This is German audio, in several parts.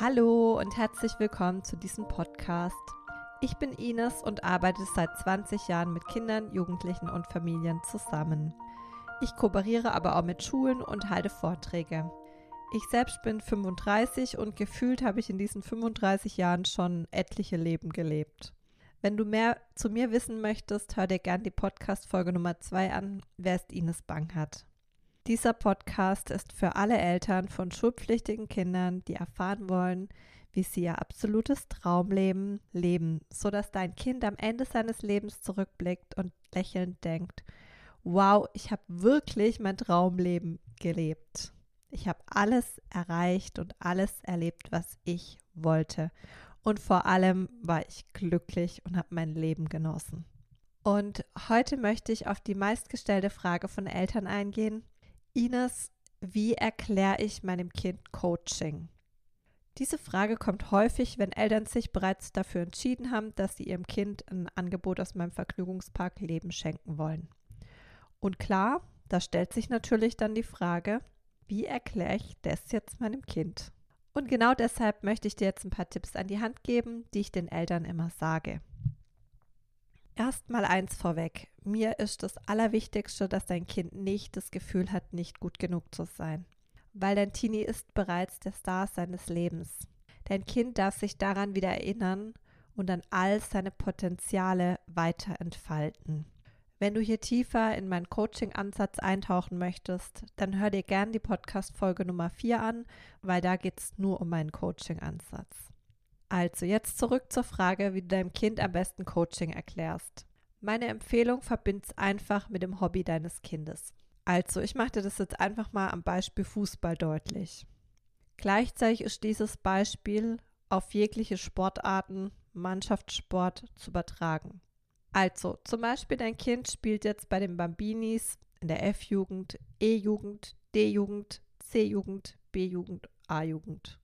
Hallo und herzlich willkommen zu diesem Podcast. Ich bin Ines und arbeite seit 20 Jahren mit Kindern, Jugendlichen und Familien zusammen. Ich kooperiere aber auch mit Schulen und halte Vorträge. Ich selbst bin 35 und gefühlt habe ich in diesen 35 Jahren schon etliche Leben gelebt. Wenn du mehr zu mir wissen möchtest, hör dir gern die Podcast-Folge Nummer 2 an, wer ist Ines Bangert. Dieser Podcast ist für alle Eltern von schulpflichtigen Kindern, die erfahren wollen, wie sie ihr absolutes Traumleben leben, sodass dein Kind am Ende seines Lebens zurückblickt und lächelnd denkt, wow, ich habe wirklich mein Traumleben gelebt. Ich habe alles erreicht und alles erlebt, was ich wollte. Und vor allem war ich glücklich und habe mein Leben genossen. Und heute möchte ich auf die meistgestellte Frage von Eltern eingehen, Ines, wie erkläre ich meinem Kind Coaching? Diese Frage kommt häufig, wenn Eltern sich bereits dafür entschieden haben, dass sie ihrem Kind ein Angebot aus meinem Vergnügungspark Leben schenken wollen. Und klar, da stellt sich natürlich dann die Frage, wie erkläre ich das jetzt meinem Kind? Und genau deshalb möchte ich dir jetzt ein paar Tipps an die Hand geben, die ich den Eltern immer sage. Erstmal eins vorweg. Mir ist das Allerwichtigste, dass dein Kind nicht das Gefühl hat, nicht gut genug zu sein. Weil dein Teenie ist bereits der Star seines Lebens. Dein Kind darf sich daran wieder erinnern und an all seine Potenziale weiter entfalten. Wenn du hier tiefer in meinen Coaching-Ansatz eintauchen möchtest, dann hör dir gern die Podcast-Folge Nummer 4 an, weil da geht es nur um meinen Coaching-Ansatz. Also jetzt zurück zur Frage, wie du deinem Kind am besten Coaching erklärst. Meine Empfehlung verbind's einfach mit dem Hobby deines Kindes. Also, ich mache dir das jetzt einfach mal am Beispiel Fußball deutlich. Gleichzeitig ist dieses Beispiel auf jegliche Sportarten, Mannschaftssport zu übertragen. Also, zum Beispiel dein Kind spielt jetzt bei den Bambinis in der F-Jugend, E-Jugend, D-Jugend, C-Jugend, B-Jugend, A-Jugend.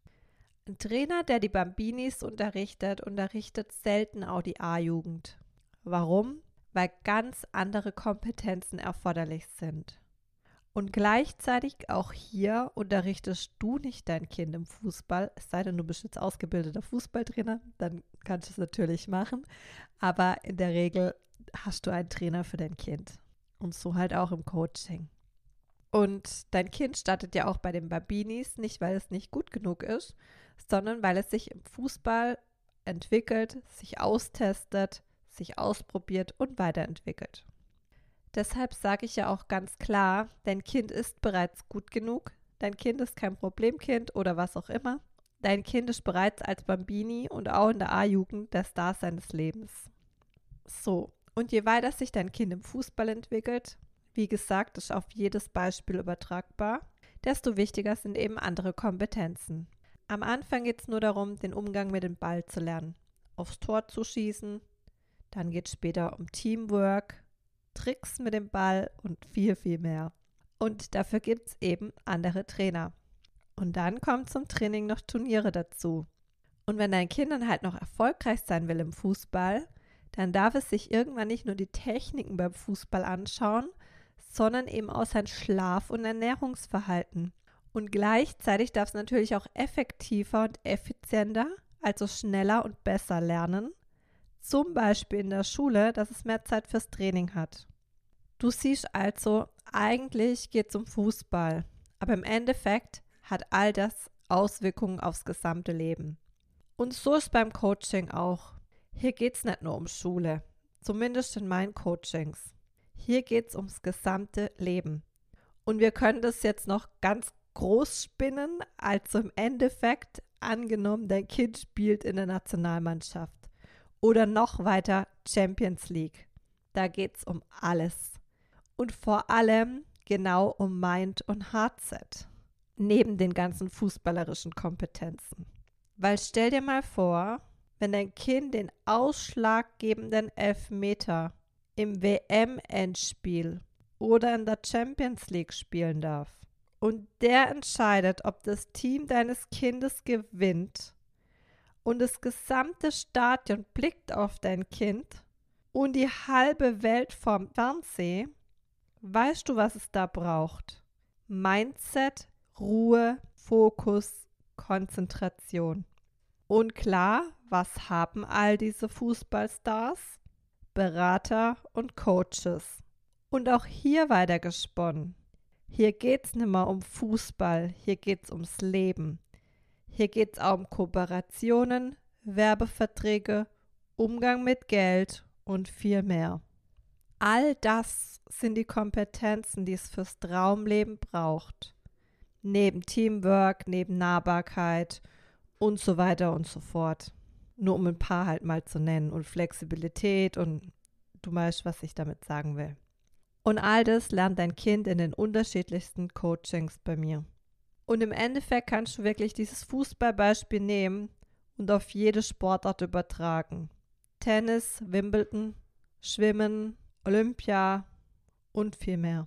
Ein Trainer, der die Bambinis unterrichtet, unterrichtet selten auch die A-Jugend. Warum? Weil ganz andere Kompetenzen erforderlich sind. Und gleichzeitig auch hier unterrichtest du nicht dein Kind im Fußball, es sei denn, du bist jetzt ausgebildeter Fußballtrainer, dann kannst du es natürlich machen. Aber in der Regel hast du einen Trainer für dein Kind. Und so halt auch im Coaching. Und dein Kind startet ja auch bei den Babinis, nicht weil es nicht gut genug ist, sondern weil es sich im Fußball entwickelt, sich austestet, sich ausprobiert und weiterentwickelt. Deshalb sage ich ja auch ganz klar, dein Kind ist bereits gut genug, dein Kind ist kein Problemkind oder was auch immer. Dein Kind ist bereits als Bambini und auch in der A-Jugend der Star seines Lebens. So, und je weiter sich dein Kind im Fußball entwickelt, wie gesagt, ist auf jedes Beispiel übertragbar, desto wichtiger sind eben andere Kompetenzen. Am Anfang geht es nur darum, den Umgang mit dem Ball zu lernen, aufs Tor zu schießen. Dann geht es später um Teamwork, Tricks mit dem Ball und viel, viel mehr. Und dafür gibt es eben andere Trainer. Und dann kommen zum Training noch Turniere dazu. Und wenn dein Kind dann halt noch erfolgreich sein will im Fußball, dann darf es sich irgendwann nicht nur die Techniken beim Fußball anschauen, sondern eben auch sein Schlaf- und Ernährungsverhalten. Und gleichzeitig darf es natürlich auch effektiver und effizienter, also schneller und besser lernen. Zum Beispiel in der Schule, dass es mehr Zeit fürs Training hat. Du siehst also, eigentlich geht es um Fußball, aber im Endeffekt hat all das Auswirkungen aufs gesamte Leben. Und so ist beim Coaching auch. Hier geht es nicht nur um Schule, zumindest in meinen Coachings. Hier geht es ums gesamte Leben. Und wir können das jetzt noch ganz groß spinnen, also im Endeffekt angenommen, dein Kind spielt in der Nationalmannschaft oder noch weiter Champions League. Da geht es um alles. Und vor allem genau um Mind und Heartset. Neben den ganzen fußballerischen Kompetenzen. Weil stell dir mal vor, wenn dein Kind den ausschlaggebenden Elfmeter im WM-Endspiel oder in der Champions League spielen darf, und der entscheidet, ob das Team deines Kindes gewinnt. Und das gesamte Stadion blickt auf dein Kind und die halbe Welt vom Fernsehen. Weißt du, was es da braucht? Mindset, Ruhe, Fokus, Konzentration. Und klar, was haben all diese Fußballstars? Berater und Coaches. Und auch hier weiter gesponnen. Hier geht es nicht mehr um Fußball, hier geht es ums Leben. Hier geht es auch um Kooperationen, Werbeverträge, Umgang mit Geld und viel mehr. All das sind die Kompetenzen, die es fürs Traumleben braucht. Neben Teamwork, neben Nahbarkeit und so weiter und so fort. Nur um ein paar halt mal zu nennen und Flexibilität und du weißt, was ich damit sagen will. Und all das lernt dein Kind in den unterschiedlichsten Coachings bei mir. Und im Endeffekt kannst du wirklich dieses Fußballbeispiel nehmen und auf jede Sportart übertragen. Tennis, Wimbledon, Schwimmen, Olympia und viel mehr.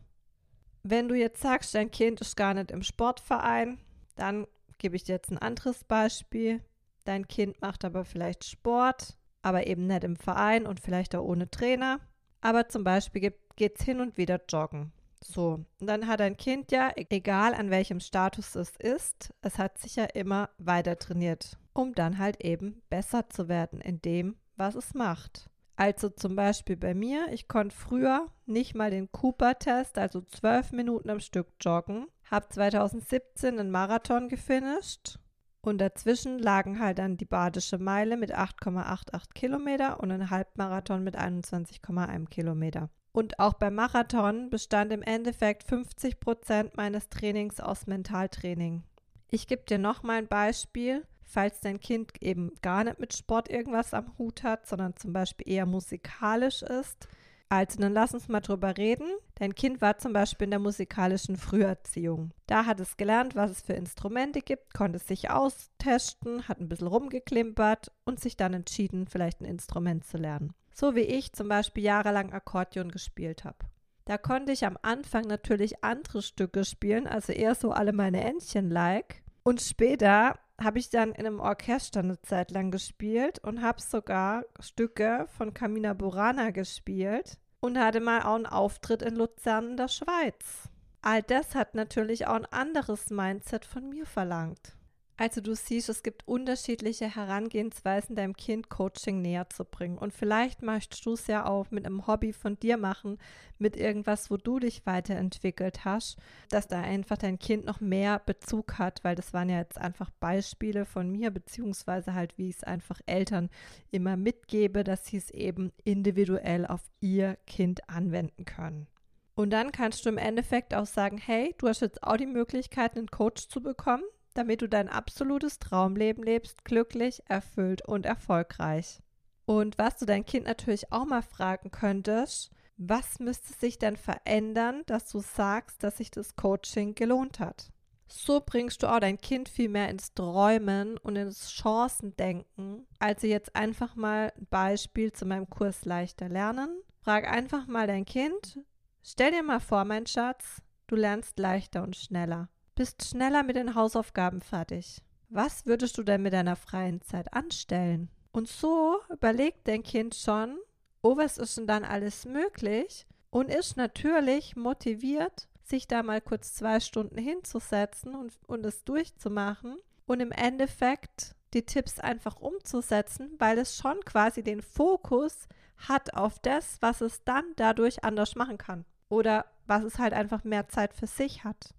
Wenn du jetzt sagst, dein Kind ist gar nicht im Sportverein, dann gebe ich dir jetzt ein anderes Beispiel. Dein Kind macht aber vielleicht Sport, aber eben nicht im Verein und vielleicht auch ohne Trainer. Aber zum Beispiel geht es hin und wieder joggen. So, und dann hat ein Kind ja, e-, egal an welchem Status es ist, es hat sich ja immer weiter trainiert, um dann halt eben besser zu werden in dem, was es macht. Also zum Beispiel bei mir, ich konnte früher nicht mal den Cooper-Test, also zwölf Minuten am Stück joggen, habe 2017 einen Marathon gefinisht und dazwischen lagen halt dann die Badische Meile mit 8,88 Kilometer und ein Halbmarathon mit 21,1 Kilometer. Und auch beim Marathon bestand im Endeffekt 50 Prozent meines Trainings aus Mentaltraining. Ich gebe dir noch mal ein Beispiel falls dein Kind eben gar nicht mit Sport irgendwas am Hut hat, sondern zum Beispiel eher musikalisch ist. Also, dann lass uns mal drüber reden. Dein Kind war zum Beispiel in der musikalischen Früherziehung. Da hat es gelernt, was es für Instrumente gibt, konnte es sich austesten, hat ein bisschen rumgeklimpert und sich dann entschieden, vielleicht ein Instrument zu lernen. So wie ich zum Beispiel jahrelang Akkordeon gespielt habe. Da konnte ich am Anfang natürlich andere Stücke spielen, also eher so alle meine Entchen-like. Und später habe ich dann in einem Orchester eine Zeit lang gespielt und habe sogar Stücke von Camina Burana gespielt und hatte mal auch einen Auftritt in Luzern in der Schweiz. All das hat natürlich auch ein anderes Mindset von mir verlangt. Also du siehst, es gibt unterschiedliche Herangehensweisen, deinem Kind Coaching näher zu bringen. Und vielleicht möchtest du es ja auch mit einem Hobby von dir machen, mit irgendwas, wo du dich weiterentwickelt hast, dass da einfach dein Kind noch mehr Bezug hat, weil das waren ja jetzt einfach Beispiele von mir, beziehungsweise halt, wie ich es einfach Eltern immer mitgebe, dass sie es eben individuell auf ihr Kind anwenden können. Und dann kannst du im Endeffekt auch sagen, hey, du hast jetzt auch die Möglichkeit, einen Coach zu bekommen damit du dein absolutes Traumleben lebst, glücklich, erfüllt und erfolgreich. Und was du dein Kind natürlich auch mal fragen könntest, was müsste sich denn verändern, dass du sagst, dass sich das Coaching gelohnt hat? So bringst du auch dein Kind viel mehr ins Träumen und ins Chancendenken, als jetzt einfach mal ein Beispiel zu meinem Kurs leichter lernen. Frag einfach mal dein Kind, stell dir mal vor, mein Schatz, du lernst leichter und schneller bist schneller mit den Hausaufgaben fertig. Was würdest du denn mit deiner freien Zeit anstellen? Und so überlegt dein Kind schon, oh, was ist denn dann alles möglich? Und ist natürlich motiviert, sich da mal kurz zwei Stunden hinzusetzen und, und es durchzumachen und im Endeffekt die Tipps einfach umzusetzen, weil es schon quasi den Fokus hat auf das, was es dann dadurch anders machen kann. Oder was es halt einfach mehr Zeit für sich hat.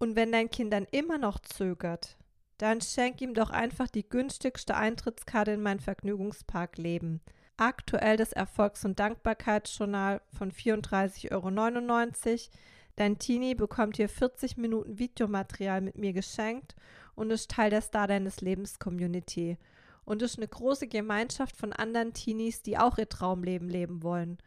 Und wenn dein Kind dann immer noch zögert, dann schenk ihm doch einfach die günstigste Eintrittskarte in mein Vergnügungspark Leben. Aktuell das Erfolgs- und Dankbarkeitsjournal von 34,99 Euro. Dein Teenie bekommt hier 40 Minuten Videomaterial mit mir geschenkt und ist Teil der Star deines Lebens Community. Und ist eine große Gemeinschaft von anderen Teenies, die auch ihr Traumleben leben wollen.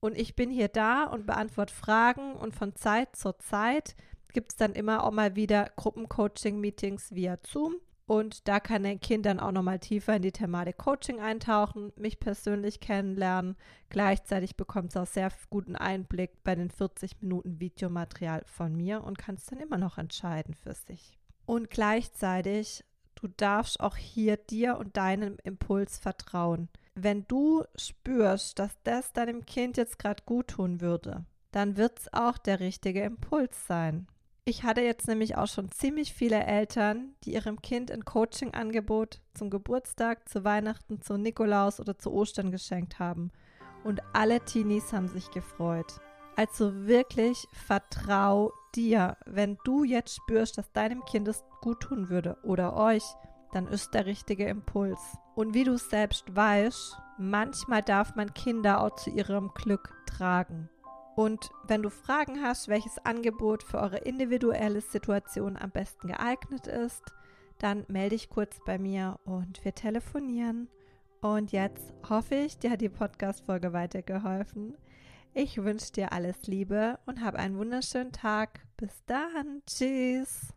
Und ich bin hier da und beantworte Fragen und von Zeit zu Zeit gibt es dann immer auch mal wieder Gruppencoaching-Meetings via Zoom. Und da kann dein Kind dann auch nochmal tiefer in die Thematik Coaching eintauchen, mich persönlich kennenlernen. Gleichzeitig bekommt es auch sehr guten Einblick bei den 40 Minuten Videomaterial von mir und kannst dann immer noch entscheiden für sich. Und gleichzeitig, du darfst auch hier dir und deinem Impuls vertrauen. Wenn du spürst, dass das deinem Kind jetzt gerade gut tun würde, dann wird es auch der richtige Impuls sein. Ich hatte jetzt nämlich auch schon ziemlich viele Eltern, die ihrem Kind ein Coaching-Angebot zum Geburtstag, zu Weihnachten, zu Nikolaus oder zu Ostern geschenkt haben. Und alle Teenies haben sich gefreut. Also wirklich vertrau dir. Wenn du jetzt spürst, dass deinem Kind es gut tun würde oder euch, dann ist der richtige Impuls. Und wie du selbst weißt, manchmal darf man Kinder auch zu ihrem Glück tragen. Und wenn du Fragen hast, welches Angebot für eure individuelle Situation am besten geeignet ist, dann melde dich kurz bei mir und wir telefonieren. Und jetzt hoffe ich, dir hat die Podcast-Folge weitergeholfen. Ich wünsche dir alles Liebe und hab einen wunderschönen Tag. Bis dann. Tschüss.